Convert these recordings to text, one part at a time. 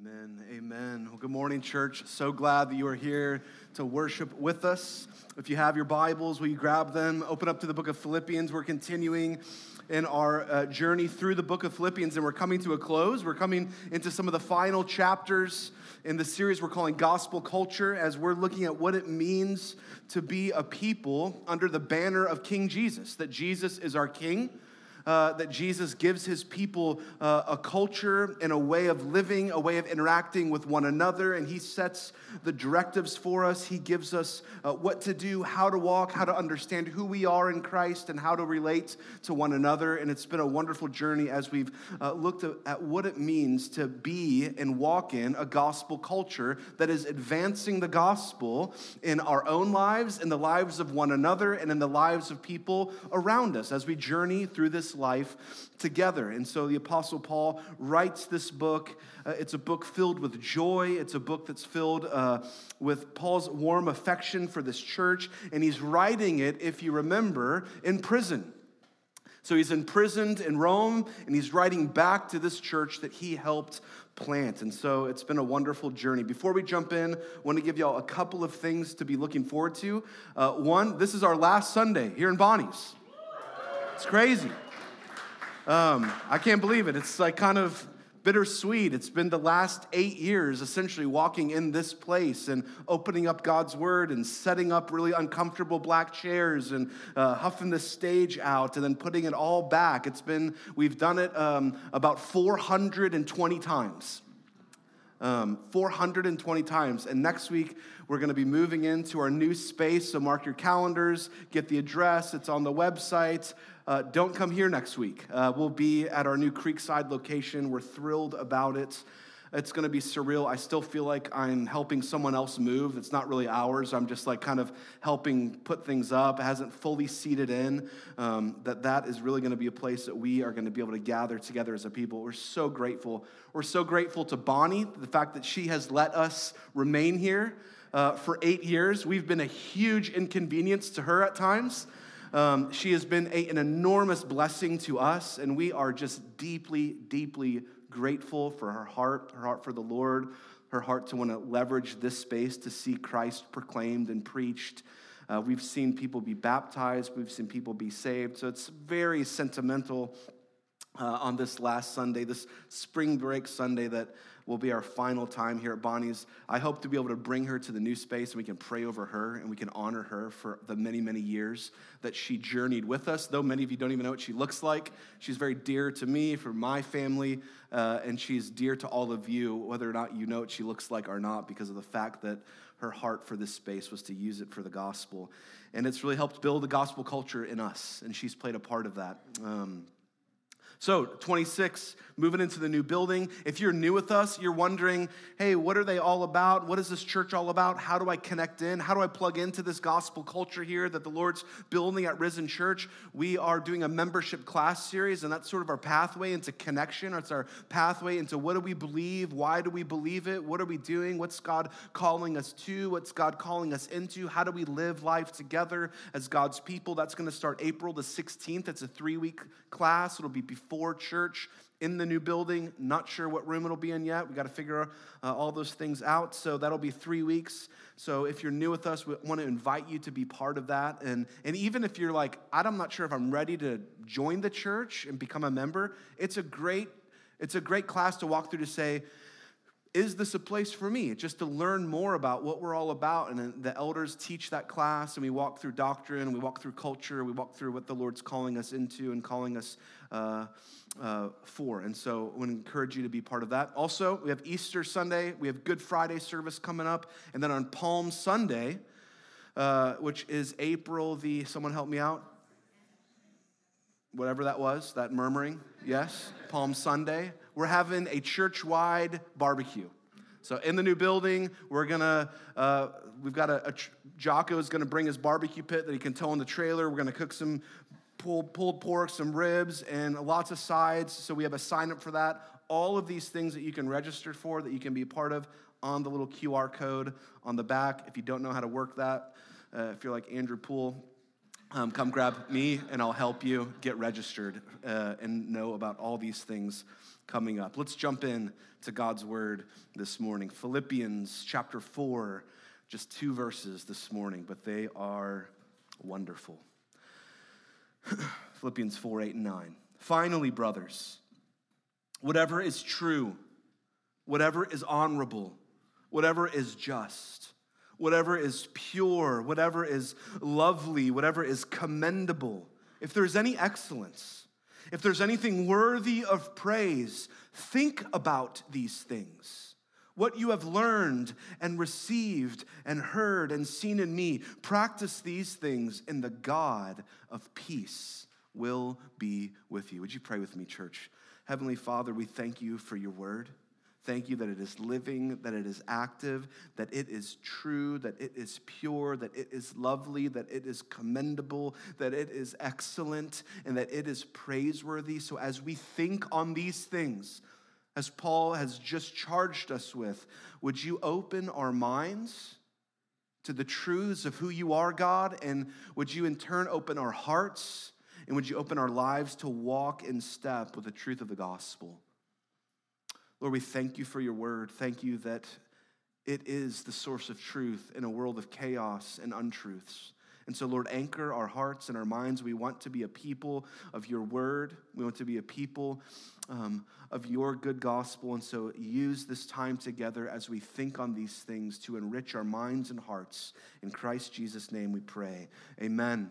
Amen. Amen. Well, good morning, church. So glad that you are here to worship with us. If you have your Bibles, will you grab them? Open up to the book of Philippians. We're continuing in our uh, journey through the book of Philippians, and we're coming to a close. We're coming into some of the final chapters in the series we're calling Gospel Culture as we're looking at what it means to be a people under the banner of King Jesus, that Jesus is our King uh, that Jesus gives his people uh, a culture and a way of living, a way of interacting with one another, and he sets the directives for us. He gives us uh, what to do, how to walk, how to understand who we are in Christ, and how to relate to one another. And it's been a wonderful journey as we've uh, looked at what it means to be and walk in a gospel culture that is advancing the gospel in our own lives, in the lives of one another, and in the lives of people around us as we journey through this life together. And so the Apostle Paul writes this book. Uh, it's a book filled with joy, it's a book that's filled uh, with Paul's warm affection for this church. And he's writing it, if you remember, in prison. So he's imprisoned in Rome and he's writing back to this church that he helped plant. And so it's been a wonderful journey. Before we jump in, I want to give y'all a couple of things to be looking forward to. Uh, one, this is our last Sunday here in Bonnie's. It's crazy. Um, I can't believe it. It's like kind of bittersweet. It's been the last eight years essentially walking in this place and opening up God's word and setting up really uncomfortable black chairs and uh, huffing the stage out and then putting it all back. It's been, we've done it um, about 420 times. Um, 420 times. And next week, we're going to be moving into our new space. So mark your calendars, get the address, it's on the website uh, don't come here next week. Uh, we'll be at our new Creekside location. We're thrilled about it. It's going to be surreal. I still feel like I'm helping someone else move. It's not really ours. I'm just like kind of helping put things up. It hasn't fully seated in. Um, that that is really going to be a place that we are going to be able to gather together as a people. We're so grateful. We're so grateful to Bonnie, the fact that she has let us remain here uh, for eight years. We've been a huge inconvenience to her at times. Um, she has been a, an enormous blessing to us, and we are just deeply, deeply grateful for her heart, her heart for the Lord, her heart to want to leverage this space to see Christ proclaimed and preached. Uh, we've seen people be baptized, we've seen people be saved. So it's very sentimental uh, on this last Sunday, this spring break Sunday that will be our final time here at Bonnie's. I hope to be able to bring her to the new space and we can pray over her and we can honor her for the many, many years that she journeyed with us. Though many of you don't even know what she looks like, she's very dear to me, for my family, uh, and she's dear to all of you, whether or not you know what she looks like or not, because of the fact that her heart for this space was to use it for the gospel. And it's really helped build the gospel culture in us, and she's played a part of that. Um, so, 26, moving into the new building. If you're new with us, you're wondering, hey, what are they all about? What is this church all about? How do I connect in? How do I plug into this gospel culture here that the Lord's building at Risen Church? We are doing a membership class series, and that's sort of our pathway into connection. It's our pathway into what do we believe? Why do we believe it? What are we doing? What's God calling us to? What's God calling us into? How do we live life together as God's people? That's going to start April the 16th. It's a three week class, it'll be before for church in the new building. Not sure what room it'll be in yet. We got to figure uh, all those things out. So that'll be three weeks. So if you're new with us, we want to invite you to be part of that. And, and even if you're like, I'm not sure if I'm ready to join the church and become a member, it's a great, it's a great class to walk through to say, is this a place for me? Just to learn more about what we're all about. And the elders teach that class, and we walk through doctrine, we walk through culture, we walk through what the Lord's calling us into and calling us uh, uh, for. And so I would encourage you to be part of that. Also, we have Easter Sunday, we have Good Friday service coming up, and then on Palm Sunday, uh, which is April the, someone help me out? Whatever that was, that murmuring, yes, Palm Sunday we're having a church wide barbecue. So in the new building, we're gonna, uh, we've got a, a Jocko is gonna bring his barbecue pit that he can tow in the trailer. We're gonna cook some pulled, pulled pork, some ribs, and lots of sides. So we have a sign up for that. All of these things that you can register for, that you can be part of on the little QR code on the back. If you don't know how to work that, uh, if you're like Andrew Poole, um, come grab me and I'll help you get registered uh, and know about all these things coming up. Let's jump in to God's word this morning. Philippians chapter 4, just two verses this morning, but they are wonderful. Philippians 4, 8, and 9. Finally, brothers, whatever is true, whatever is honorable, whatever is just, whatever is pure, whatever is lovely, whatever is commendable, if there's any excellence, if there's anything worthy of praise, think about these things. What you have learned and received and heard and seen in me, practice these things, and the God of peace will be with you. Would you pray with me, church? Heavenly Father, we thank you for your word. Thank you that it is living, that it is active, that it is true, that it is pure, that it is lovely, that it is commendable, that it is excellent, and that it is praiseworthy. So as we think on these things, as Paul has just charged us with, would you open our minds to the truths of who you are, God? And would you in turn open our hearts? And would you open our lives to walk in step with the truth of the gospel? Lord, we thank you for your word. Thank you that it is the source of truth in a world of chaos and untruths. And so, Lord, anchor our hearts and our minds. We want to be a people of your word. We want to be a people um, of your good gospel. And so, use this time together as we think on these things to enrich our minds and hearts. In Christ Jesus' name we pray. Amen.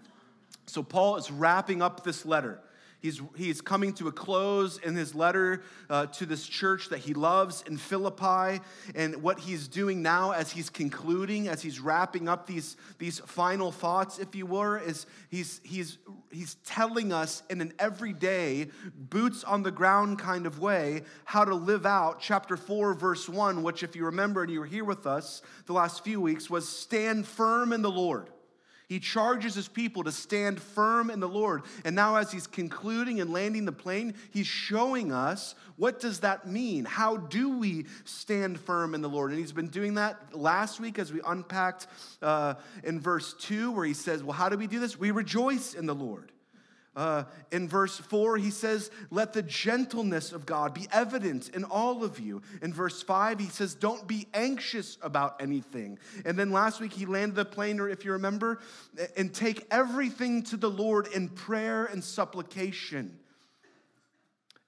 So, Paul is wrapping up this letter. He's, he's coming to a close in his letter uh, to this church that he loves in Philippi. And what he's doing now, as he's concluding, as he's wrapping up these, these final thoughts, if you were, is he's, he's, he's telling us in an everyday, boots on the ground kind of way how to live out chapter 4, verse 1, which, if you remember and you were here with us the last few weeks, was stand firm in the Lord. He charges his people to stand firm in the Lord. And now as he's concluding and landing the plane, he's showing us what does that mean? How do we stand firm in the Lord? And he's been doing that last week as we unpacked uh, in verse 2 where he says, well, how do we do this? We rejoice in the Lord. Uh, in verse 4, he says, Let the gentleness of God be evident in all of you. In verse 5, he says, Don't be anxious about anything. And then last week, he landed the plane, or if you remember, and take everything to the Lord in prayer and supplication.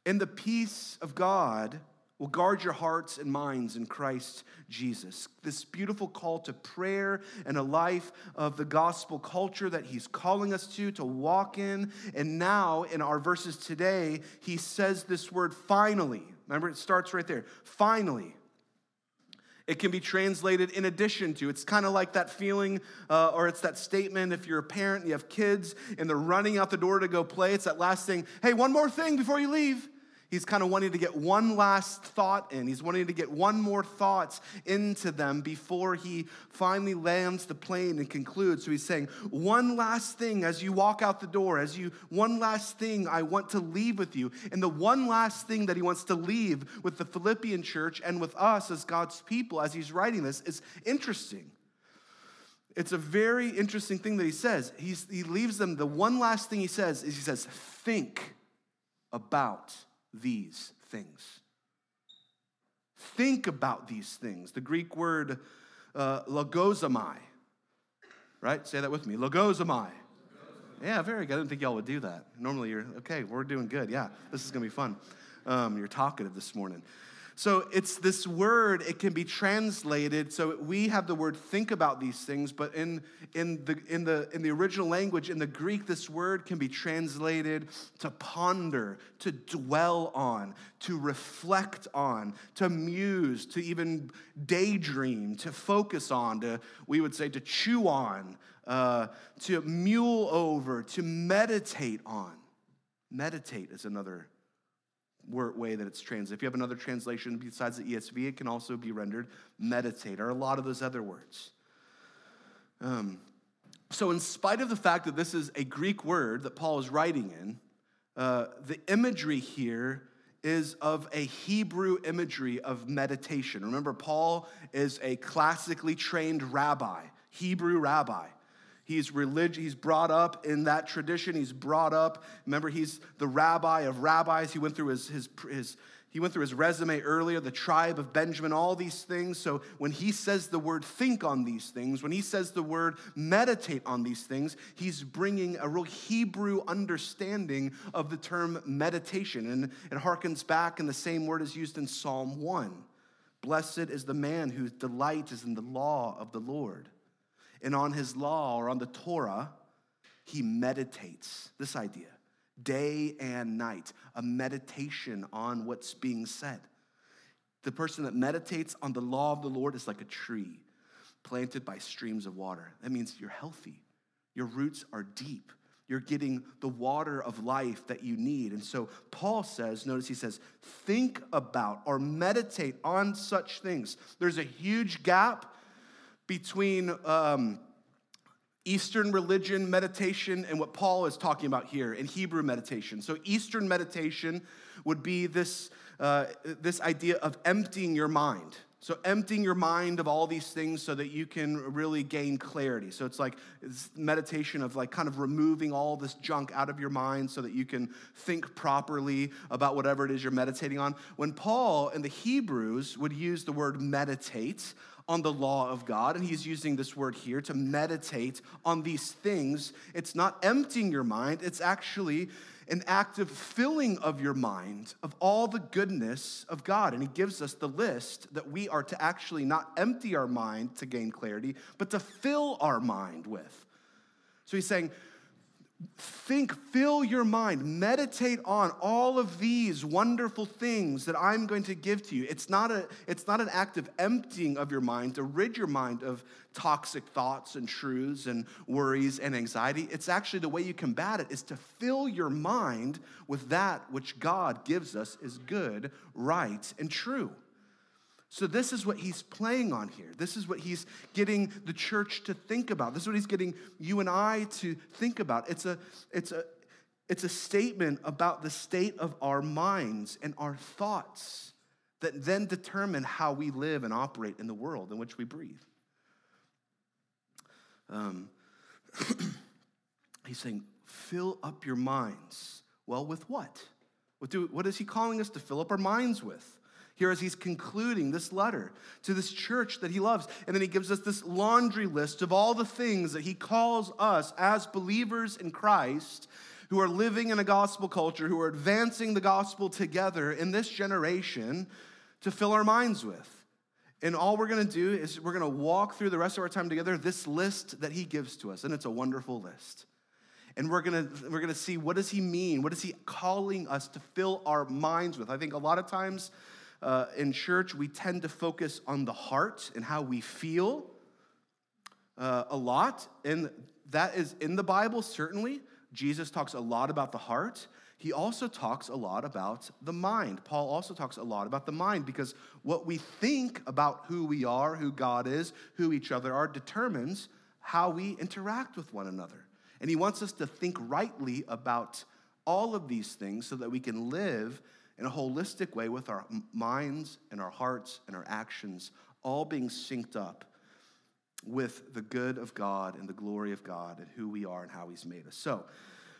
In the peace of God, will guard your hearts and minds in Christ Jesus. This beautiful call to prayer and a life of the gospel culture that he's calling us to, to walk in. And now, in our verses today, he says this word finally. Remember, it starts right there. Finally. It can be translated in addition to. It's kind of like that feeling, uh, or it's that statement if you're a parent and you have kids and they're running out the door to go play. It's that last thing hey, one more thing before you leave. He's kind of wanting to get one last thought in. He's wanting to get one more thoughts into them before he finally lands the plane and concludes. So he's saying, one last thing as you walk out the door, as you, one last thing I want to leave with you. And the one last thing that he wants to leave with the Philippian church and with us as God's people as he's writing this is interesting. It's a very interesting thing that he says. He's, he leaves them, the one last thing he says is he says, think about these things. Think about these things. The Greek word uh, logizomai, right? Say that with me. Logizomai. Yeah, very good. I didn't think y'all would do that. Normally you're, okay, we're doing good. Yeah, this is going to be fun. Um, you're talkative this morning. So it's this word, it can be translated. So we have the word think about these things, but in, in, the, in, the, in the original language, in the Greek, this word can be translated to ponder, to dwell on, to reflect on, to muse, to even daydream, to focus on, to, we would say, to chew on, uh, to mule over, to meditate on. Meditate is another way that it's translated. If you have another translation besides the ESV, it can also be rendered meditate, or a lot of those other words. Um, so, in spite of the fact that this is a Greek word that Paul is writing in, uh, the imagery here is of a Hebrew imagery of meditation. Remember, Paul is a classically trained rabbi, Hebrew rabbi. He's religious, he's brought up in that tradition. He's brought up, remember, he's the rabbi of rabbis. He went through his, his, his He went through his resume earlier, the tribe of Benjamin, all these things. So when he says the word think on these things, when he says the word meditate on these things, he's bringing a real Hebrew understanding of the term meditation. And it harkens back, and the same word is used in Psalm 1. Blessed is the man whose delight is in the law of the Lord. And on his law or on the Torah, he meditates. This idea day and night, a meditation on what's being said. The person that meditates on the law of the Lord is like a tree planted by streams of water. That means you're healthy, your roots are deep. You're getting the water of life that you need. And so Paul says, notice he says, think about or meditate on such things. There's a huge gap between um, Eastern religion meditation and what Paul is talking about here in Hebrew meditation. So, Eastern meditation would be this, uh, this idea of emptying your mind. So, emptying your mind of all these things so that you can really gain clarity. So, it's like it's meditation of like kind of removing all this junk out of your mind so that you can think properly about whatever it is you're meditating on. When Paul and the Hebrews would use the word meditate, on the law of God. And he's using this word here to meditate on these things. It's not emptying your mind, it's actually an active filling of your mind of all the goodness of God. And he gives us the list that we are to actually not empty our mind to gain clarity, but to fill our mind with. So he's saying, Think, fill your mind, meditate on all of these wonderful things that I'm going to give to you. It's not, a, it's not an act of emptying of your mind to rid your mind of toxic thoughts and truths and worries and anxiety. It's actually the way you combat it is to fill your mind with that which God gives us is good, right, and true. So, this is what he's playing on here. This is what he's getting the church to think about. This is what he's getting you and I to think about. It's a, it's a, it's a statement about the state of our minds and our thoughts that then determine how we live and operate in the world in which we breathe. Um, he's saying, fill up your minds. Well, with what? What, do, what is he calling us to fill up our minds with? Here as he's concluding this letter to this church that he loves. And then he gives us this laundry list of all the things that he calls us as believers in Christ who are living in a gospel culture, who are advancing the gospel together in this generation to fill our minds with. And all we're gonna do is we're gonna walk through the rest of our time together this list that he gives to us, and it's a wonderful list. And we're gonna, we're gonna see what does he mean? What is he calling us to fill our minds with? I think a lot of times uh, in church, we tend to focus on the heart and how we feel uh, a lot. And that is in the Bible, certainly. Jesus talks a lot about the heart. He also talks a lot about the mind. Paul also talks a lot about the mind because what we think about who we are, who God is, who each other are, determines how we interact with one another. And he wants us to think rightly about all of these things so that we can live in a holistic way with our minds and our hearts and our actions all being synced up with the good of God and the glory of God and who we are and how He's made us. So,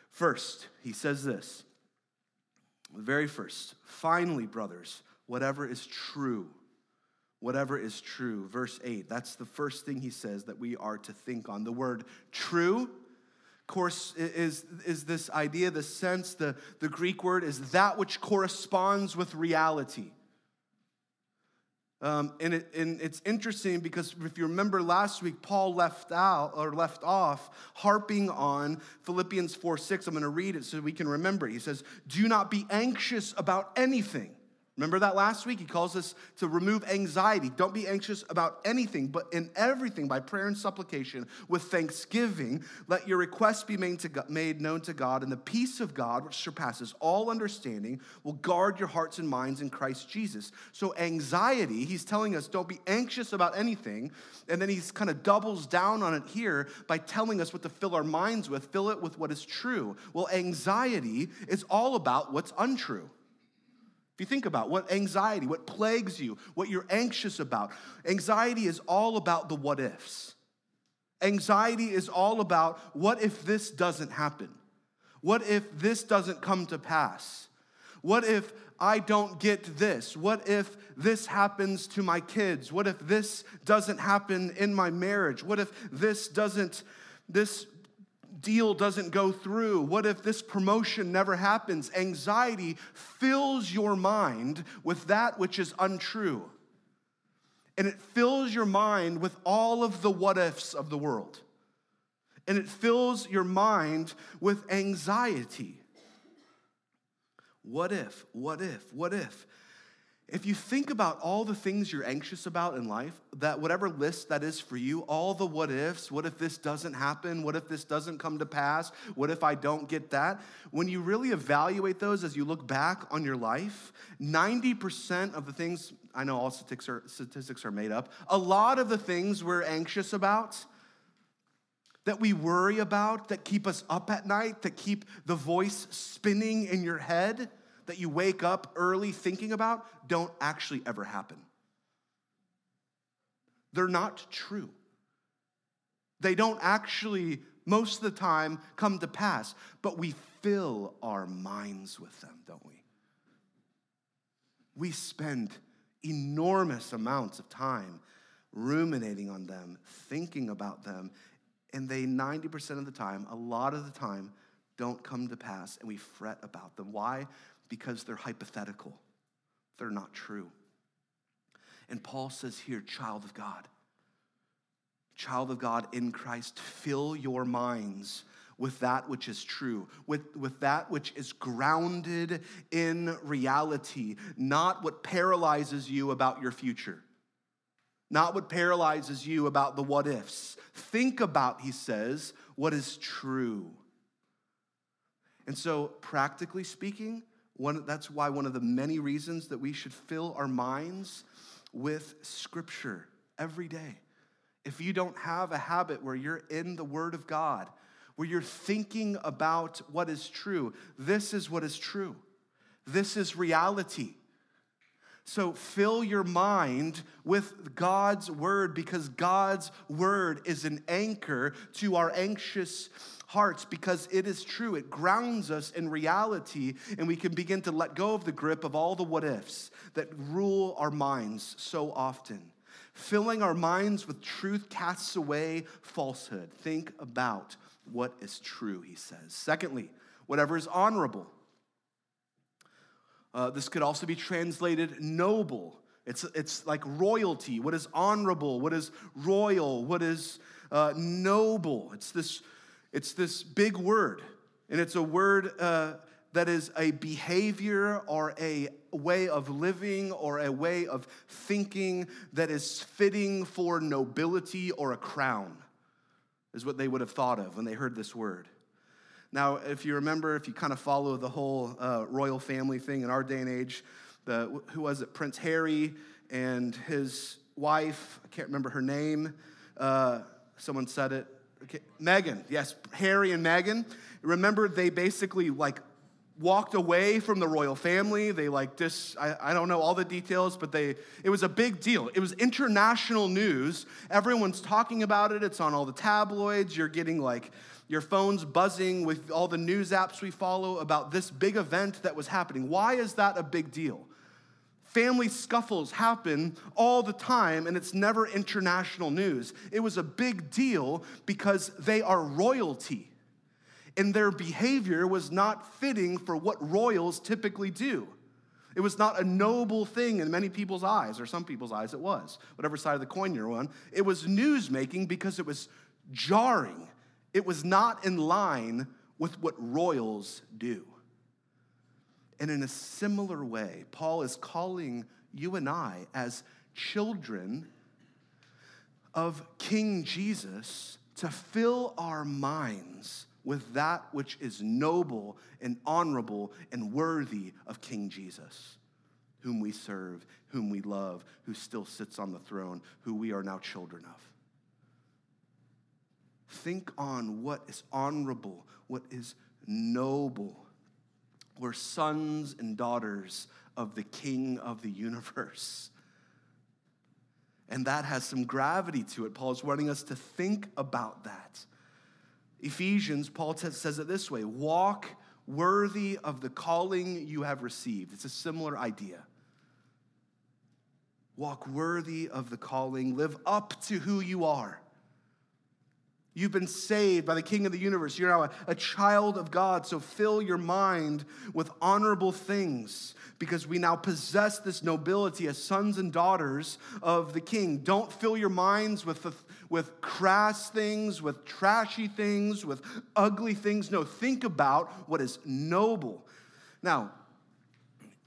first, he says this. The very first, finally, brothers, whatever is true, whatever is true. Verse 8, that's the first thing he says that we are to think on. The word true course is, is this idea, the sense, the, the Greek word is that which corresponds with reality. Um, and, it, and it's interesting because if you remember last week, Paul left out or left off harping on Philippians 4 6. I'm going to read it so we can remember. He says, Do not be anxious about anything Remember that last week? He calls us to remove anxiety. Don't be anxious about anything, but in everything, by prayer and supplication, with thanksgiving, let your requests be made, God, made, known to God, and the peace of God, which surpasses all understanding, will guard your hearts and minds in Christ Jesus. So, anxiety, he's telling us don't be anxious about anything, and then he's kind of doubles down on it here by telling us what to fill our minds with fill it with what is true. Well, anxiety is all about what's untrue. You think about what anxiety, what plagues you, what you're anxious about, anxiety is all about the what ifs. Anxiety is all about what if this doesn't happen? What if this doesn't come to pass? What if I don't get this? What if this happens to my kids? What if this doesn't happen in my marriage? What if this doesn't, this deal doesn't go through? What if this promotion never happens? Anxiety fills your mind with that which is untrue. And it fills your mind with all of the what ifs of the world. And it fills your mind with anxiety. What if? What if? What if? If you think about all the things you're anxious about in life, that whatever list that is for you, all the what ifs, what if this doesn't happen? What if this doesn't come to pass? What if I don't get that? When you really evaluate those as you look back on your life, 90% of the things, I know all statistics are, statistics are made up, a lot of the things we're anxious about, that we worry about, that keep us up at night, that keep the voice spinning in your head, that you wake up early thinking about don't actually ever happen. They're not true. They don't actually, most of the time, come to pass, but we fill our minds with them, don't we? We spend enormous amounts of time ruminating on them, thinking about them, and they 90% of the time, a lot of the time, don't come to pass, and we fret about them. Why? Because they're hypothetical, they're not true. And Paul says here, child of God, child of God in Christ, fill your minds with that which is true, with, with that which is grounded in reality, not what paralyzes you about your future, not what paralyzes you about the what ifs. Think about, he says, what is true. And so, practically speaking, one, that's why one of the many reasons that we should fill our minds with Scripture every day. If you don't have a habit where you're in the Word of God, where you're thinking about what is true, this is what is true. This is reality. So fill your mind with God's word because God's word is an anchor to our anxious hearts because it is true. It grounds us in reality, and we can begin to let go of the grip of all the what ifs that rule our minds so often. Filling our minds with truth casts away falsehood. Think about what is true, he says. Secondly, whatever is honorable. Uh, this could also be translated noble. It's, it's like royalty. What is honorable? What is royal? What is uh, noble? It's this it's this big word, and it's a word uh, that is a behavior or a way of living or a way of thinking that is fitting for nobility or a crown, is what they would have thought of when they heard this word. Now, if you remember, if you kind of follow the whole uh, royal family thing in our day and age, the, who was it? Prince Harry and his wife, I can't remember her name. Uh, someone said it. Okay, Meghan, yes, Harry and Meghan. Remember, they basically like walked away from the royal family. They like this, I, I don't know all the details, but they it was a big deal. It was international news. Everyone's talking about it. It's on all the tabloids. You're getting like your phone's buzzing with all the news apps we follow about this big event that was happening. Why is that a big deal? Family scuffles happen all the time, and it's never international news. It was a big deal because they are royalty, and their behavior was not fitting for what royals typically do. It was not a noble thing in many people's eyes, or some people's eyes it was, whatever side of the coin you're on. It was news making because it was jarring. It was not in line with what royals do. And in a similar way, Paul is calling you and I as children of King Jesus to fill our minds with that which is noble and honorable and worthy of King Jesus, whom we serve, whom we love, who still sits on the throne, who we are now children of. Think on what is honorable, what is noble we're sons and daughters of the King of the universe. And that has some gravity to it. Paul is wanting us to think about that. Ephesians, Paul says it this way walk worthy of the calling you have received. It's a similar idea. Walk worthy of the calling, live up to who you are. You've been saved by the King of the universe. You're now a, a, child of God, so fill your mind with honorable things because we now possess this nobility as sons and daughters of the King. Don't fill your minds with, with crass things, with trashy things, with ugly things. No, think about what is noble. Now,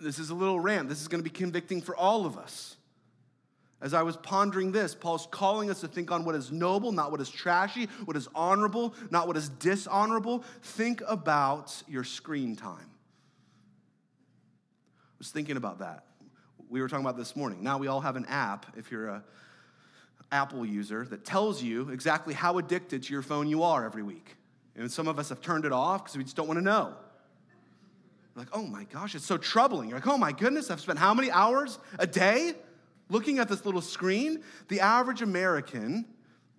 this is a little rant. This is going to be convicting for all of us. As I was pondering this, Paul's calling us to think on what is noble, not what is trashy, what is honorable, not what is dishonorable. Think about your screen time. I was thinking about that. We were talking about this morning. Now we all have an app, if you're a Apple user, that tells you exactly how addicted to your phone you are every week. And some of us have turned it off because we just don't want to know. like, oh my gosh, it's so troubling. You're like, oh my goodness, I've spent how many hours a day Looking at this little screen, the average American,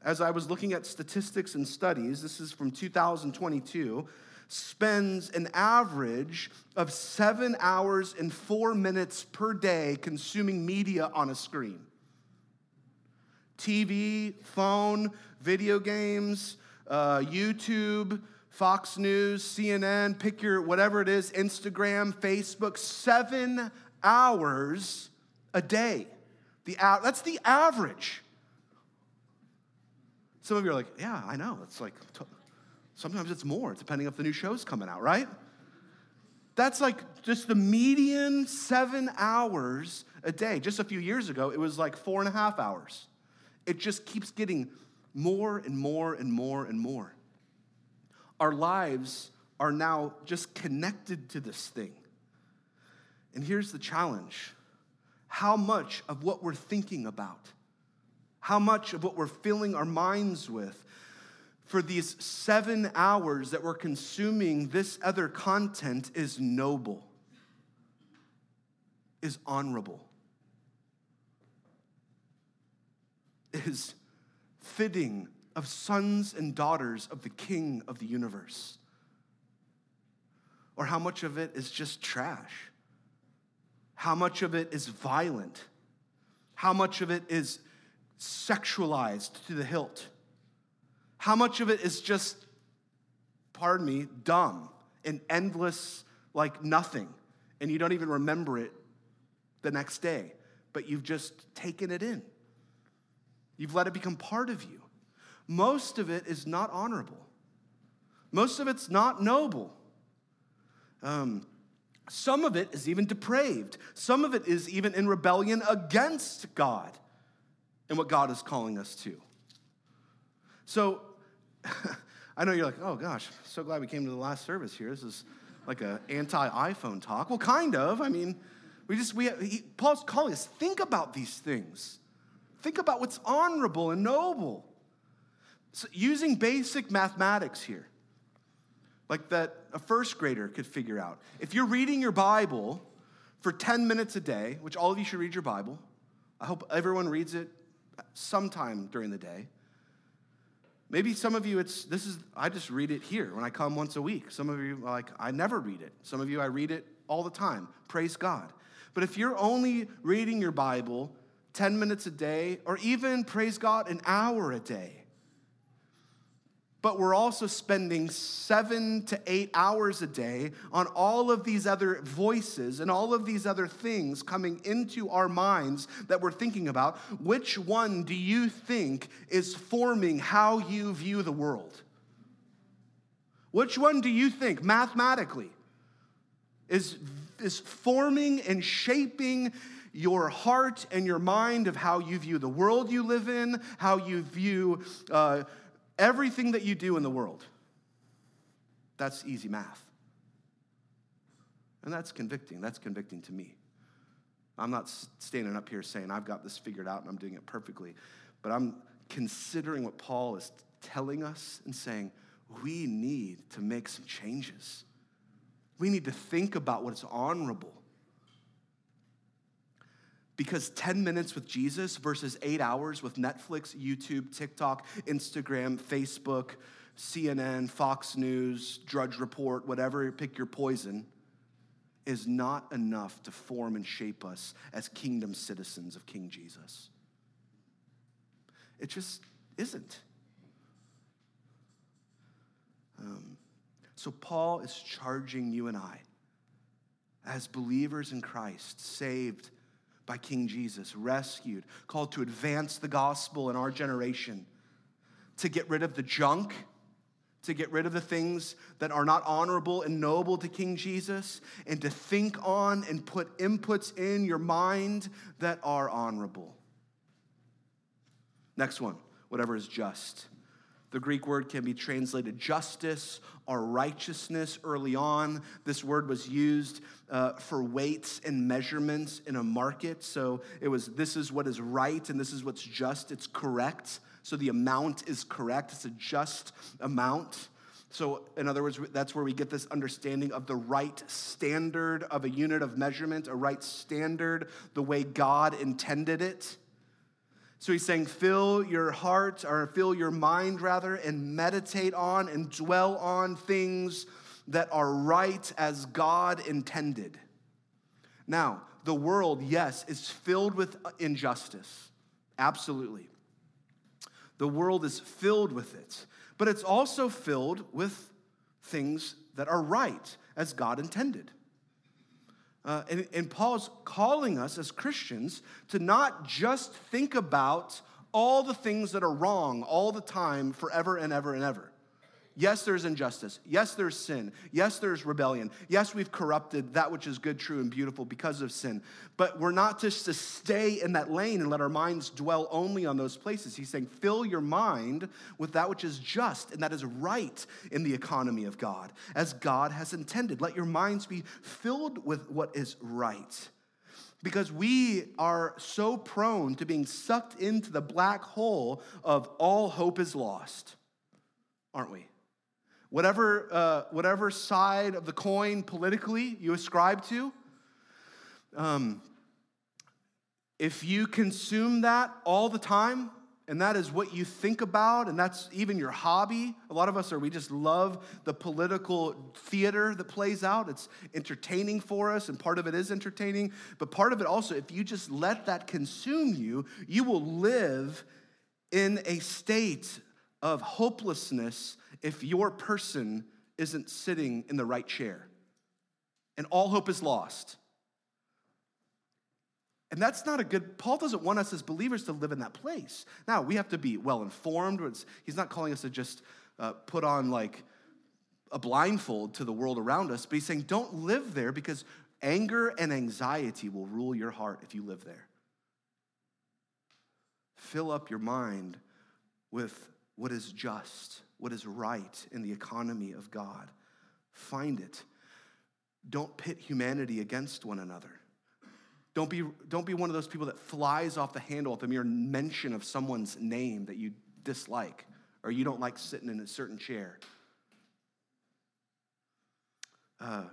as I was looking at statistics and studies, this is from 2022, spends an average of seven hours and four minutes per day consuming media on a screen. TV, phone, video games, uh, YouTube, Fox News, CNN, pick your whatever it is, Instagram, Facebook, seven hours a day. The, that's the average. Some of you are like, yeah, I know. It's like, sometimes it's more, depending if the new show's coming out, right? That's like just the median seven hours a day. Just a few years ago, it was like four and a half hours. It just keeps getting more and more and more and more. Our lives are now just connected to this thing. And here's the challenge how much of what we're thinking about, how much of what we're filling our minds with for these seven hours that we're consuming this other content is noble, is honorable, is fitting of sons and daughters of the King of the universe. Or how much of it is just trash how much of it is violent, how much of it is sexualized to the hilt, how much of it is just, pardon me, dumb and endless like nothing, and you don't even remember it the next day, but you've just taken it in. You've let it become part of you. Most of it is not honorable. Most of it's not noble. Um, some of it is even depraved. Some of it is even in rebellion against God and what God is calling us to. So, I know you're like, oh gosh, so glad we came to the last service here. This is like an anti-iPhone talk. Well, kind of. I mean, we just we he, Paul's calling us think about these things. Think about what's honorable and noble. So using basic mathematics here like that a first grader could figure out. If you're reading your Bible for 10 minutes a day, which all of you should read your Bible, I hope everyone reads it sometime during the day. Maybe some of you, it's this is I just read it here when I come once a week. Some of you like I never read it. Some of you I read it all the time. Praise God. But if you're only reading your Bible 10 minutes a day, or even praise God, an hour a day, but we're also spending seven to eight hours a day on all of these other voices and all of these other things coming into our minds that we're thinking about. Which one do you think is forming how you view the world? Which one do you think mathematically is, is forming and shaping your heart and your mind of how you view the world you live in, how you view uh, everything that you do in the world. That's easy math. And that's convicting. That's convicting to me. I'm not standing up here saying I've got this figured out and I'm doing it perfectly, but I'm considering what Paul is telling us and saying we need to make some changes. We need to think about what's honorable. Because 10 minutes with Jesus versus eight hours with Netflix, YouTube, TikTok, Instagram, Facebook, CNN, Fox News, Drudge Report, whatever, pick your poison, is not enough to form and shape us as kingdom citizens of King Jesus. It just isn't. Um, so, Paul is charging you and I, as believers in Christ, saved by King Jesus, rescued, called to advance the gospel in our generation, to get rid of the junk, to get rid of the things that are not honorable and noble to King Jesus, and to think on and put inputs in your mind that are honorable. Next one, whatever is just. The Greek word can be translated justice or righteousness early on. This word was used uh, for weights and measurements in a market. So it was this is what is right and this is what's just. It's correct. So the amount is correct. It's a just amount. So, in other words, that's where we get this understanding of the right standard of a unit of measurement, a right standard, the way God intended it. So he's saying, fill your heart, or fill your mind rather, and meditate on and dwell on things that are right as God intended. Now, the world, yes, is filled with injustice. Absolutely. The world is filled with it, but it's also filled with things that are right as God intended. Uh, and, and Paul's calling us as Christians to not just think about all the things that are wrong all the time, forever and ever and ever. Yes, there's injustice. Yes, there's sin. Yes, there's rebellion. Yes, we've corrupted that which is good, true, and beautiful because of sin. But we're not just to stay in that lane and let our minds dwell only on those places. He's saying, fill your mind with that which is just and that is right in the economy of God, as God has intended. Let your minds be filled with what is right because we are so prone to being sucked into the black hole of all hope is lost, aren't we? Whatever, uh, whatever side of the coin politically you ascribe to, um, if you consume that all the time, and that is what you think about, and that's even your hobby. A lot of us are, we just love the political theater that plays out. It's entertaining for us, and part of it is entertaining. But part of it also, if you just let that consume you, you will live in a state of hopelessness if your person isn't sitting in the right chair. And all hope is lost. And that's not a good, Paul doesn't want us as believers to live in that place. Now, we have to be well informed. He's not calling us to just uh, put on like a blindfold to the world around us, but he's saying don't live there because anger and anxiety will rule your heart if you live there. Fill up your mind with what is just, what is right in the economy of God. Find it. Don't pit humanity against one another. Don't be, don't be one of those people that flies off the handle at the mere mention of someone's name that you dislike or you don't like sitting in a certain chair. Uh,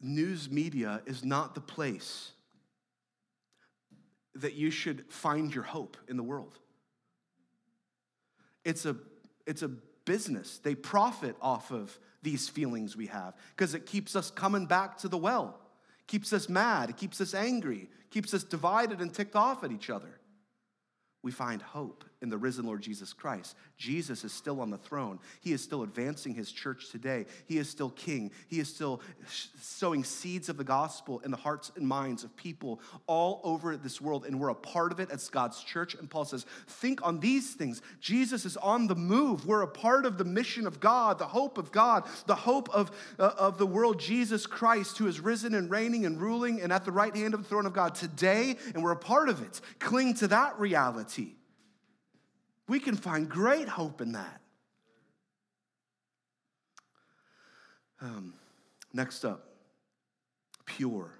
news media is not the place that you should find your hope in the world. It's a, it's a business. They profit off of these feelings we have because it keeps us coming back to the well, keeps us mad, keeps us angry, keeps us divided and ticked off at each other. We find hope in the risen Lord Jesus Christ. Jesus is still on the throne. He is still advancing his church today. He is still king. He is still sowing seeds of the gospel in the hearts and minds of people all over this world, and we're a part of it as God's church. And Paul says, Think on these things. Jesus is on the move. We're a part of the mission of God, the hope of God, the hope of, uh, of the world, Jesus Christ, who is risen and reigning and ruling and at the right hand of the throne of God today, and we're a part of it. Cling to that reality. We can find great hope in that. Um, next up, pure.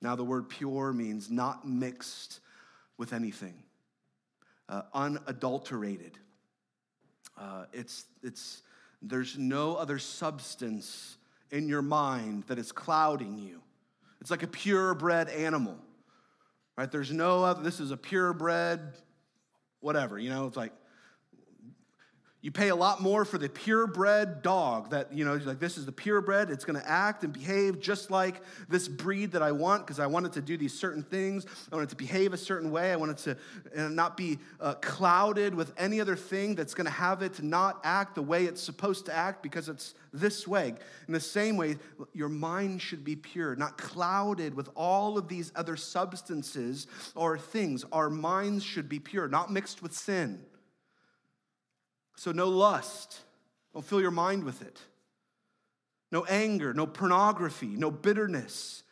Now, the word pure means not mixed with anything, uh, unadulterated. Uh, it's, it's, there's no other substance in your mind that is clouding you. It's like a purebred animal, right? There's no other, this is a purebred whatever, you know, it's like You pay a lot more for the purebred dog that, you know, like this is the purebred. It's going to act and behave just like this breed that I want because I want it to do these certain things. I want it to behave a certain way. I want it to uh, not be uh, clouded with any other thing that's going to have it to not act the way it's supposed to act because it's this way. In the same way, your mind should be pure, not clouded with all of these other substances or things. Our minds should be pure, not mixed with sin. So, no lust. Don't fill your mind with it. No anger, no pornography, no bitterness,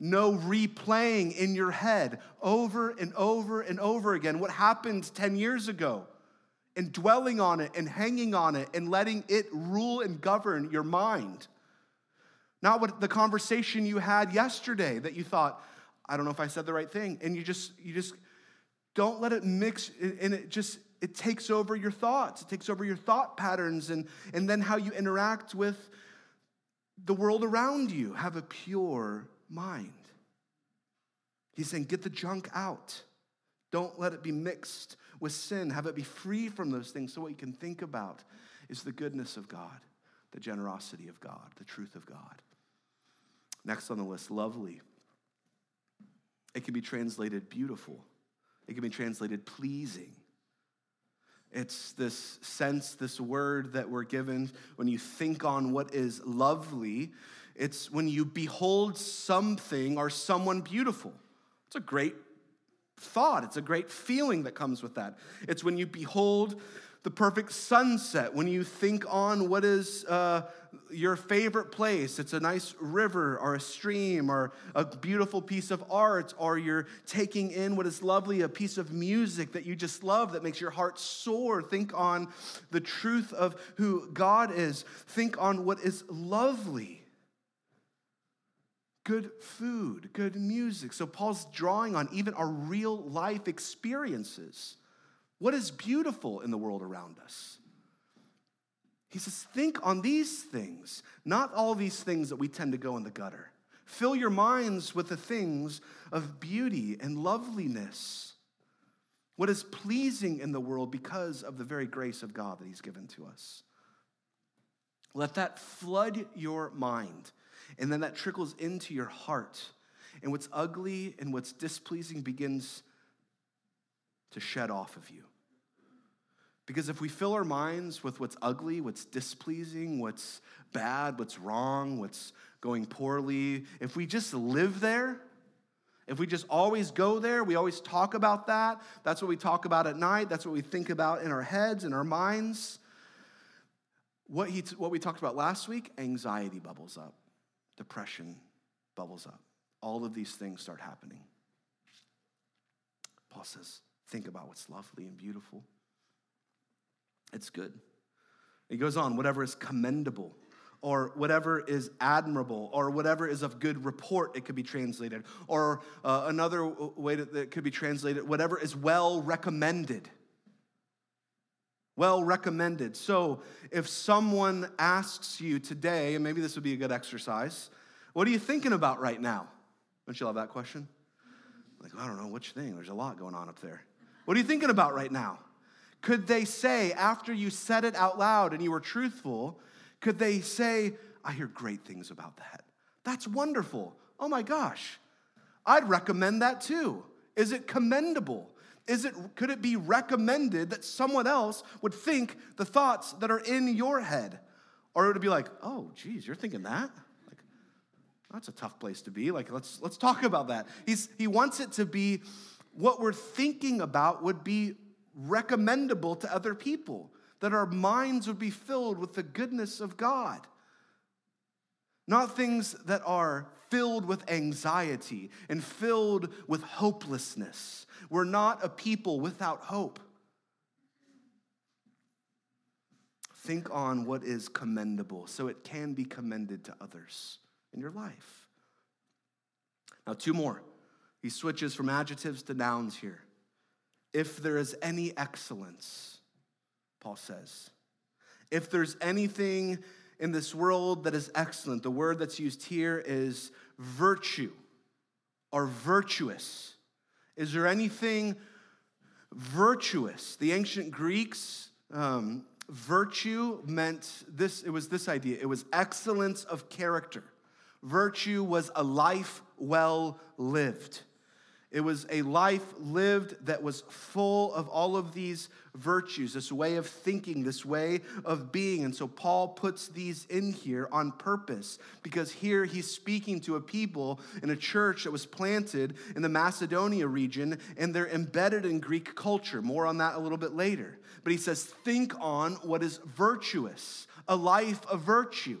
no replaying in your head over and over and over again what happened 10 years ago and dwelling on it and hanging on it and letting it rule and govern your mind. Not what the conversation you had yesterday that you thought, I don't know if I said the right thing. And you just, you just don't let it mix and it just it takes over your thoughts, it takes over your thought patterns, and, and then how you interact with the world around you. Have a pure mind. He's saying, get the junk out. Don't let it be mixed with sin. Have it be free from those things. So, what you can think about is the goodness of God, the generosity of God, the truth of God. Next on the list, lovely. It can be translated beautiful, it can be translated pleasing. It's this sense, this word that we're given when you think on what is lovely. It's when you behold something or someone beautiful. It's a great thought, it's a great feeling that comes with that. It's when you behold the perfect sunset, when you think on what is uh, your favorite place, it's a nice river or a stream or a beautiful piece of art, or you're taking in what is lovely, a piece of music that you just love that makes your heart soar. Think on the truth of who God is, think on what is lovely. Good food, good music. So, Paul's drawing on even our real life experiences what is beautiful in the world around us? He says, think on these things, not all these things that we tend to go in the gutter. Fill your minds with the things of beauty and loveliness. What is pleasing in the world because of the very grace of God that He's given to us. Let that flood your mind, and then that trickles into your heart. And what's ugly and what's displeasing begins to shed off of you. Because if we fill our minds with what's ugly, what's displeasing, what's bad, what's wrong, what's going poorly, if we just live there, if we just always go there, we always talk about that, that's what we talk about at night, that's what we think about in our heads, in our minds. What, he, what we talked about last week, anxiety bubbles up, depression bubbles up. All of these things start happening. Paul says, think about what's lovely and beautiful. It's good. He goes on, whatever is commendable, or whatever is admirable, or whatever is of good report, it could be translated. Or uh, another way that it could be translated, whatever is well recommended. Well recommended. So if someone asks you today, and maybe this would be a good exercise, what are you thinking about right now? Don't you love that question? Like, I don't know, which thing? There's a lot going on up there. What are you thinking about right now? Could they say, after you said it out loud and you were truthful, could they say, I hear great things about that? That's wonderful. Oh my gosh. I'd recommend that too. Is it commendable? Is it could it be recommended that someone else would think the thoughts that are in your head? Or it would be like, oh, geez, you're thinking that? Like, that's a tough place to be. Like, let's let's talk about that. He's he wants it to be what we're thinking about would be recommendable to other people, that our minds would be filled with the goodness of God. Not things that are filled with anxiety and filled with hopelessness. We're not a people without hope. Think on what is commendable so it can be commended to others in your life. Now, two more. He switches from adjectives to nouns here if there is any excellence, Paul says. If there's anything in this world that is excellent, the word that's used here is virtue or virtuous. Is there anything virtuous? The ancient Greeks, um, virtue meant this, it was this idea it was excellence of character. Virtue was a life well lived. It was a life lived that was full of all of these virtues, this way of thinking, this way of being. And so Paul puts these in here on purpose because here he's speaking to a people in a church that was planted in the Macedonia region and they're embedded in Greek culture. More on that a little bit later. But he says, think on what is virtuous, a life of virtue,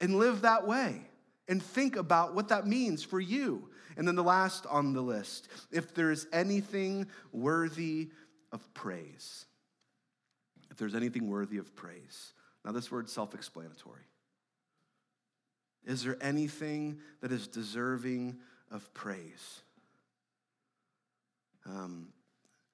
and live that way. And think about what that means for you and then the last on the list if there's anything worthy of praise. If there's anything worthy of praise. Now, this word's self explanatory. Is there anything that is deserving of praise? Um,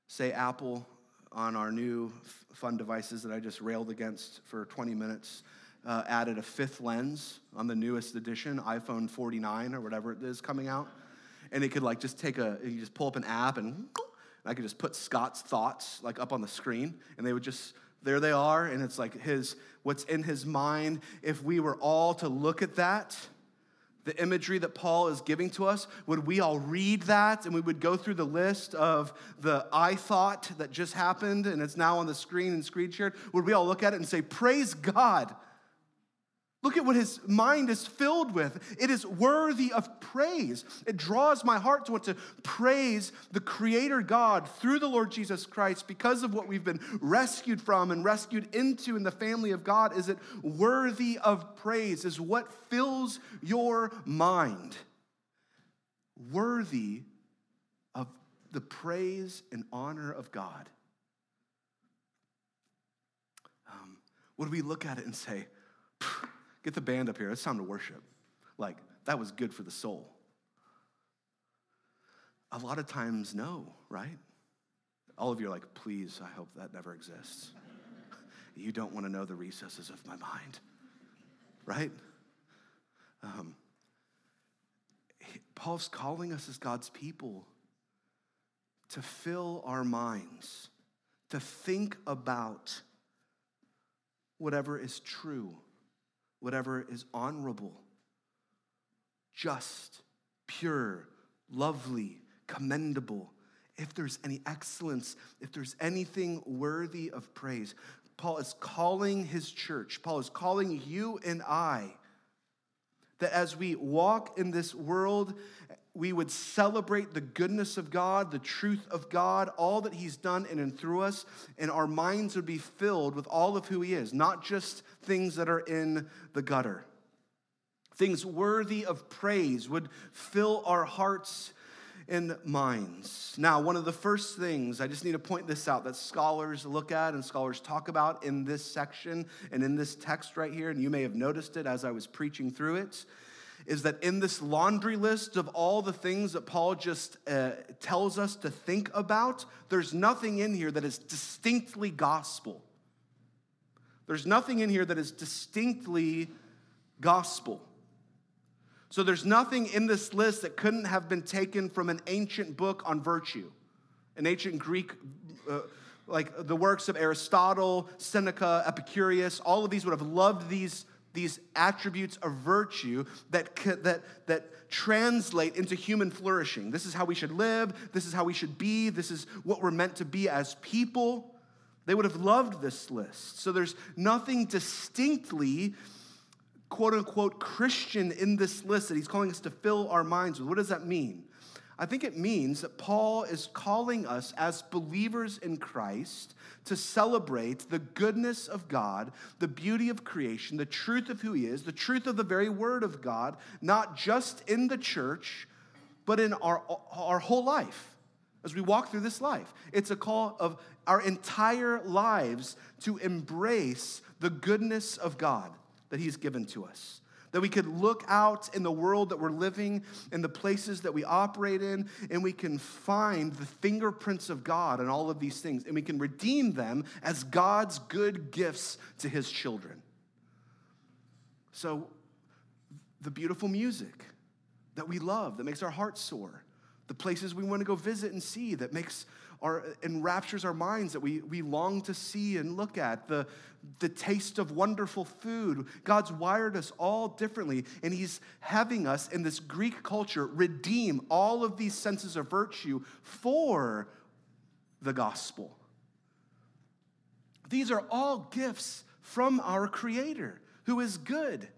say Apple on our new fun devices that I just railed against for 20 minutes uh, added a fifth lens on the newest edition, iPhone 49 or whatever it is coming out and it could like just take a, you just pull up an app and I could just put Scott's thoughts like up on the screen and they would just, there they are. And it's like his, what's in his mind. If we were all to look at that, the imagery that Paul is giving to us, would we all read that and we would go through the list of the I thought that just happened and it's now on the screen and screen shared? Would we all look at it and say, Praise God? Look at what his mind is filled with. It is worthy of praise. It draws my heart to want to praise the Creator God through the Lord Jesus Christ because of what we've been rescued from and rescued into in the family of God. Is it worthy of praise? Is what fills your mind worthy of the praise and honor of God? Um, would we look at it and say, Get the band up here. It's time to worship. Like, that was good for the soul. A lot of times, no, right? All of you are like, please, I hope that never exists. you don't want to know the recesses of my mind, right? Um, Paul's calling us as God's people to fill our minds, to think about whatever is true whatever is honorable, just, pure, lovely, commendable, if there's any excellence, if there's anything worthy of praise. Paul is calling his church, Paul is calling you and I that as we walk in this world, we would celebrate the goodness of God, the truth of God, all that He's done in and through us, and our minds would be filled with all of who He is, not just things that are in the gutter. Things worthy of praise would fill our hearts and minds. Now, one of the first things, I just need to point this out, that scholars look at and scholars talk about in this section and in this text right here, and you may have noticed it as I was preaching through it, is that in this laundry list of all the things that Paul just uh, tells us to think about, there's nothing in here that is distinctly gospel. There's nothing in here that is distinctly gospel. So there's nothing in this list that couldn't have been taken from an ancient book on virtue, an ancient Greek. Uh, like the works of Aristotle, Seneca, Epicurus, all of these would have loved these these attributes of virtue that, that, that translate into human flourishing. This is how we should live. This is how we should be. This is what we're meant to be as people. They would have loved this list. So there's nothing distinctly, quote unquote, Christian in this list that he's calling us to fill our minds with. What does that mean? I think it means that Paul is calling us as believers in Christ to celebrate the goodness of God, the beauty of creation, the truth of who He is, the truth of the very Word of God, not just in the church, but in our, our whole life as we walk through this life. It's a call of our entire lives to embrace the goodness of God that He's given to us that we could look out in the world that we're living, in the places that we operate in, and we can find the fingerprints of God in all of these things, and we can redeem them as God's good gifts to his children. So, the beautiful music that we love, that makes our hearts soar, the places we want to go visit and see that makes our enraptures our minds that we, we long to see and look at, the, the taste of wonderful food. God's wired us all differently, and He's having us in this Greek culture redeem all of these senses of virtue for the gospel. These are all gifts from our Creator, who is good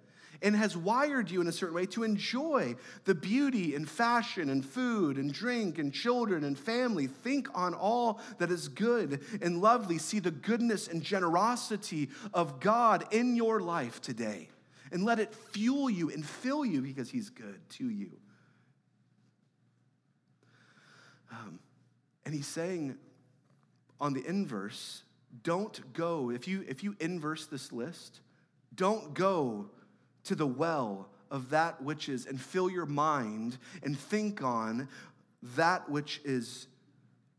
and has wired you in a certain way to enjoy the beauty and fashion and food and drink and children and family. Think on all that is good and lovely. See the goodness and generosity of God in your life today. And let it fuel you and fill you because He's good to you. Um, and He's saying on the inverse, don't go, if you, if you inverse this list, don't go to the well of that which is, and fill your mind and think on that which is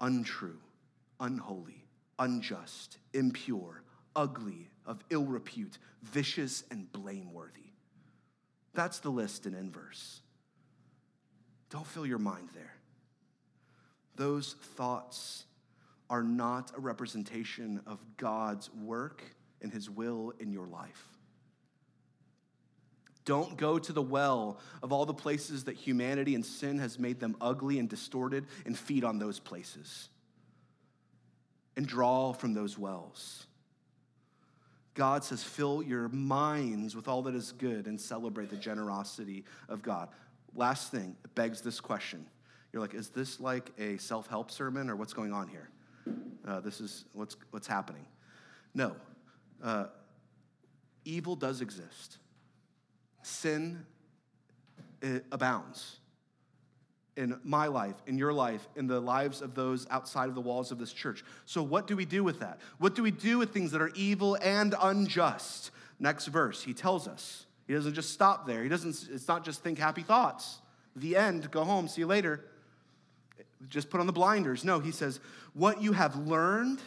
untrue, unholy, unjust, impure, ugly, of ill repute, vicious, and blameworthy. That's the list in inverse. Don't fill your mind there. Those thoughts are not a representation of God's work and His will in your life. Don't go to the well of all the places that humanity and sin has made them ugly and distorted and feed on those places and draw from those wells. God says, fill your minds with all that is good and celebrate the generosity of God. Last thing, it begs this question. You're like, is this like a self help sermon or what's going on here? Uh, this is what's, what's happening. No, uh, evil does exist sin eh, abounds in my life, in your life, in the lives of those outside of the walls of this church. So, what do we do with that? What do we do with things that are evil and unjust? Next verse, he tells us. He doesn't just stop there. He doesn't, it's not just think happy thoughts. The end, go home, see you later. Just put on the blinders. No, he says, what you have learned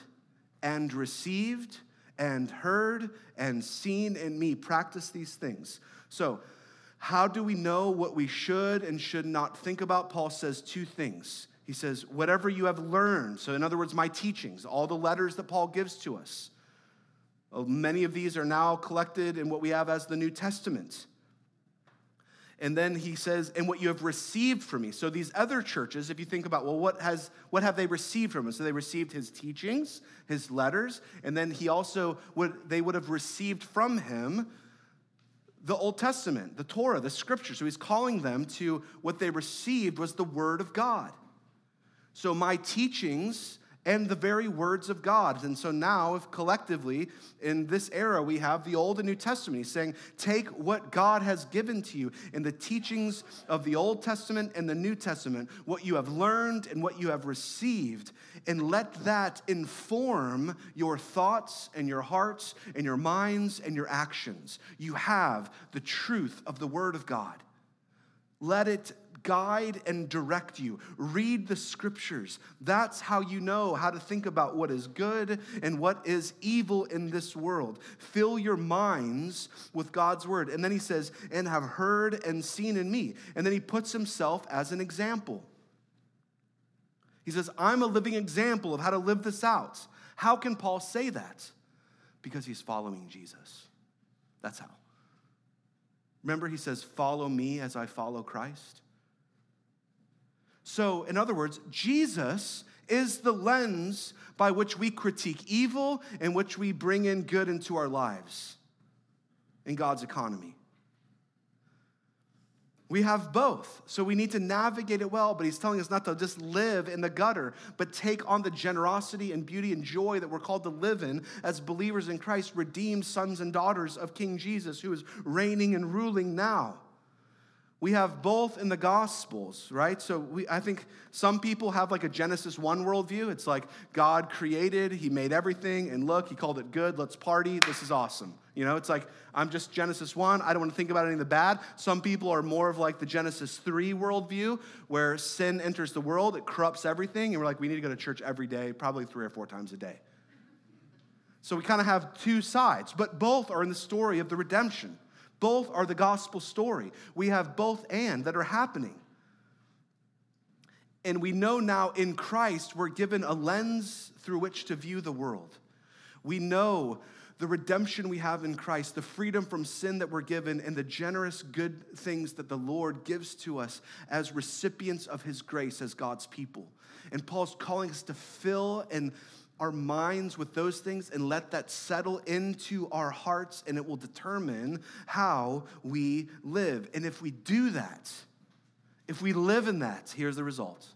and received and heard and seen in me, practice these things so, how do we know what we should and should not think about? Paul says two things. He says, whatever you have learned, so in other words, my teachings, all the letters that Paul gives to us, many of these are now collected in what we have as the New Testament. And then he says, and what you have received from me. So these other churches, if you think about, well, what has what have they received from him? So they received his teachings, his letters, and then he also would they would have received from him the Old Testament, the Torah, the scripture. So he's calling them to what they received was the word of God. So my teachings and the very words of God. And so now, if collectively in this era we have the Old and New Testament, he's saying, take what God has given to you in the teachings of the Old Testament and the New Testament, what you have learned and what you have received, and let that inform your thoughts and your hearts and your minds and your actions. You have the truth of the Word of God. Let it guide and direct you. Read the scriptures. That's how you know how to think about what is good and what is evil in this world. Fill your minds with God's word. And then he says, and have heard and seen in me. And then he puts himself as an example. He says, I'm a living example of how to live this out. How can Paul say that? Because he's following Jesus. That's how. Remember, he says, Follow me as I follow Christ. So, in other words, Jesus is the lens by which we critique evil and which we bring in good into our lives in God's economy. We have both. So we need to navigate it well, but he's telling us not to just live in the gutter, but take on the generosity and beauty and joy that we're called to live in as believers in Christ, redeemed sons and daughters of King Jesus, who is reigning and ruling now. We have both in the Gospels, right? So we, I think some people have like a Genesis 1 worldview. It's like God created, He made everything, and look, He called it good, let's party, this is awesome. You know, it's like I'm just Genesis 1, I don't want to think about any of the bad. Some people are more of like the Genesis 3 worldview, where sin enters the world, it corrupts everything, and we're like, we need to go to church every day, probably three or four times a day. So we kind of have two sides, but both are in the story of the redemption. Both are the gospel story. We have both and that are happening. And we know now in Christ we're given a lens through which to view the world. We know the redemption we have in Christ, the freedom from sin that we're given, and the generous good things that the Lord gives to us as recipients of his grace as God's people. And Paul's calling us to fill and our minds with those things and let that settle into our hearts, and it will determine how we live. And if we do that, if we live in that, here's the result.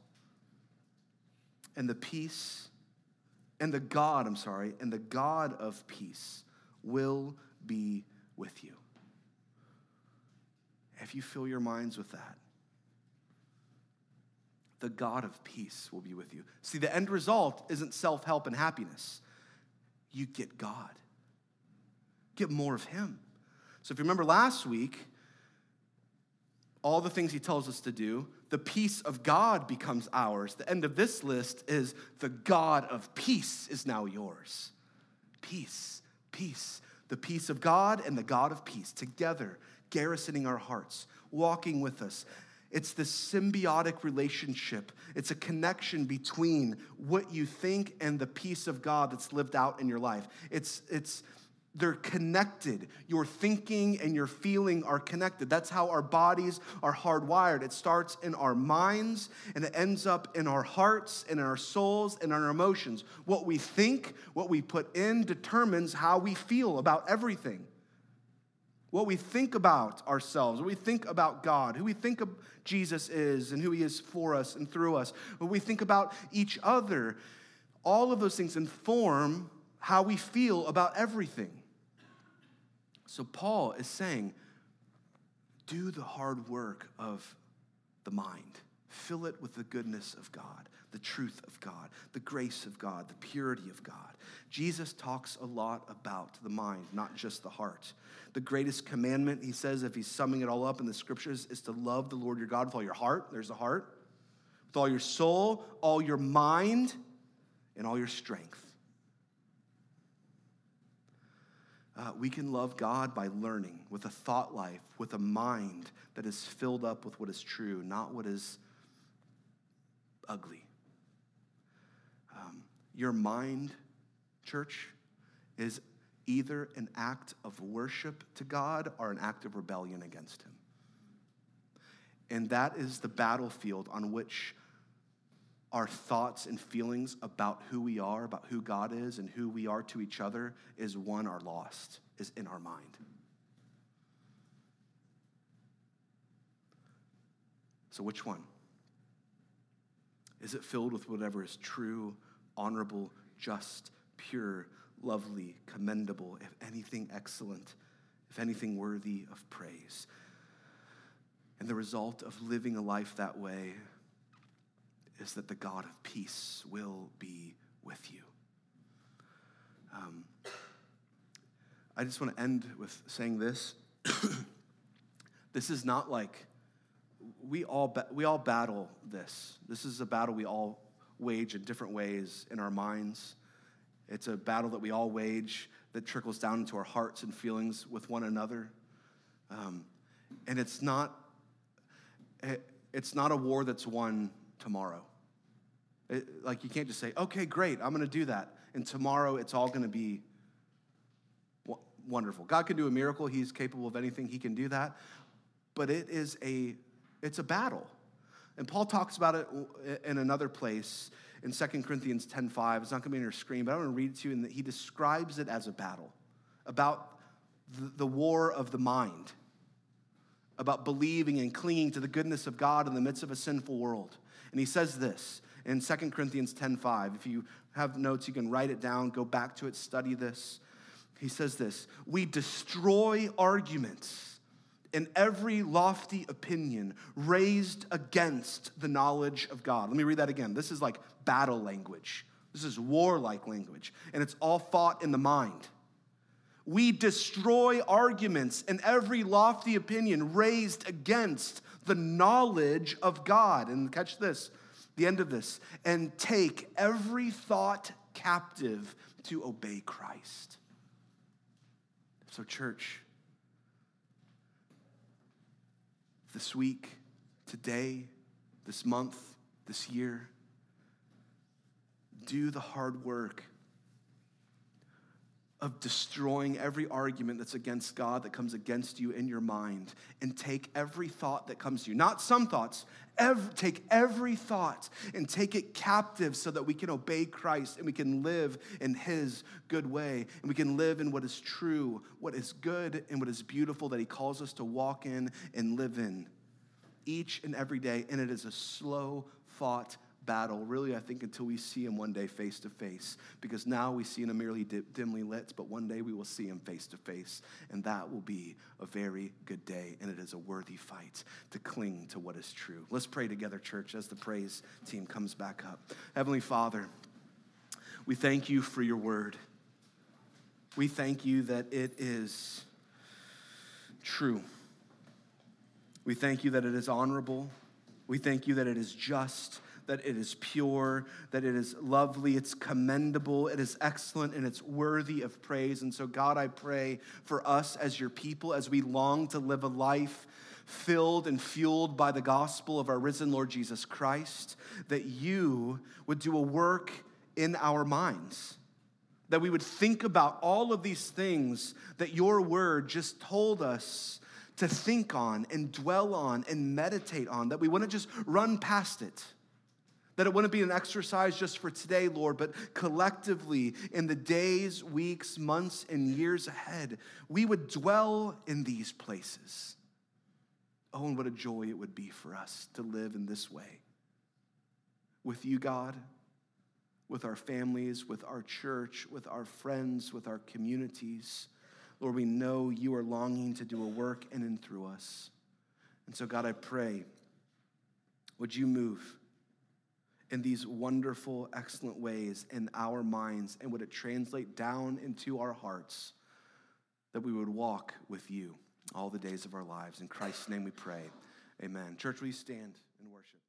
And the peace and the God, I'm sorry, and the God of peace will be with you. If you fill your minds with that, the God of peace will be with you. See, the end result isn't self help and happiness. You get God, get more of Him. So if you remember last week, all the things He tells us to do, the peace of God becomes ours. The end of this list is the God of peace is now yours. Peace, peace. The peace of God and the God of peace together, garrisoning our hearts, walking with us, it's this symbiotic relationship. It's a connection between what you think and the peace of God that's lived out in your life. It's, it's, they're connected. Your thinking and your feeling are connected. That's how our bodies are hardwired. It starts in our minds and it ends up in our hearts and in our souls and our emotions. What we think, what we put in, determines how we feel about everything what we think about ourselves, what we think about God, who we think Jesus is and who he is for us and through us, what we think about each other, all of those things inform how we feel about everything. So Paul is saying, do the hard work of the mind. Fill it with the goodness of God, the truth of God, the grace of God, the purity of God. Jesus talks a lot about the mind, not just the heart. The greatest commandment, he says, if he's summing it all up in the scriptures, is to love the Lord your God with all your heart. There's the heart. With all your soul, all your mind, and all your strength. Uh, we can love God by learning with a thought life, with a mind that is filled up with what is true, not what is ugly. Your mind, church, is either an act of worship to God or an act of rebellion against Him. And that is the battlefield on which our thoughts and feelings about who we are, about who God is, and who we are to each other is won or lost, is in our mind. So, which one? Is it filled with whatever is true, honorable, just, pure, lovely, commendable, if anything excellent, if anything worthy of praise? And the result of living a life that way is that the God of peace will be with you. Um, I just want to end with saying this. this is not like we all, ba- we all battle this. This is a battle we all wage in different ways in our minds. It's a battle that we all wage that trickles down into our hearts and feelings with one another. Um, and it's not, it, it's not a war that's won tomorrow. It, like you can't just say, okay, great, I'm going to do that. And tomorrow it's all going to be wonderful. God can do a miracle. He's capable of anything. He can do that. But it is a it's a battle. And Paul talks about it in another place in 2 Corinthians 10:5. It's not going to be on your screen, but I want to read it to you. And he describes it as a battle about the war of the mind, about believing and clinging to the goodness of God in the midst of a sinful world. And he says this in 2 Corinthians 10:5. If you have notes, you can write it down, go back to it, study this. He says this: "We destroy arguments." In every lofty opinion raised against the knowledge of God. Let me read that again. This is like battle language, this is warlike language, and it's all fought in the mind. We destroy arguments and every lofty opinion raised against the knowledge of God. And catch this, the end of this, and take every thought captive to obey Christ. So, church, this week, today, this month, this year. Do the hard work of destroying every argument that's against God that comes against you in your mind and take every thought that comes to you, not some thoughts, every, take every thought and take it captive so that we can obey Christ and we can live in His good way and we can live in what is true, what is good, and what is beautiful that He calls us to walk in and live in each and every day. And it is a slow fought battle, really, I think, until we see him one day face to face. Because now we see him merely dimly lit, but one day we will see him face to face. And that will be a very good day. And it is a worthy fight to cling to what is true. Let's pray together, church, as the praise team comes back up. Heavenly Father, we thank you for your word. We thank you that it is true. We thank you that it is honorable. We thank you that it is just that it is pure, that it is lovely, it's commendable, it is excellent, and it's worthy of praise. And so, God, I pray for us as your people as we long to live a life filled and fueled by the gospel of our risen Lord Jesus Christ, that you would do a work in our minds. That we would think about all of these things that your word just told us to think on and dwell on and meditate on, that we wouldn't just run past it that it wouldn't be an exercise just for today, Lord, but collectively in the days, weeks, months, and years ahead, we would dwell in these places. Oh, and what a joy it would be for us to live in this way. With you, God, with our families, with our church, with our friends, with our communities. Lord, we know you are longing to do a work in and through us. And so, God, I pray, would you move? In these wonderful, excellent ways in our minds? And would it translate down into our hearts that we would walk with you all the days of our lives? In Christ's name we pray. Amen. Church, will you stand and worship?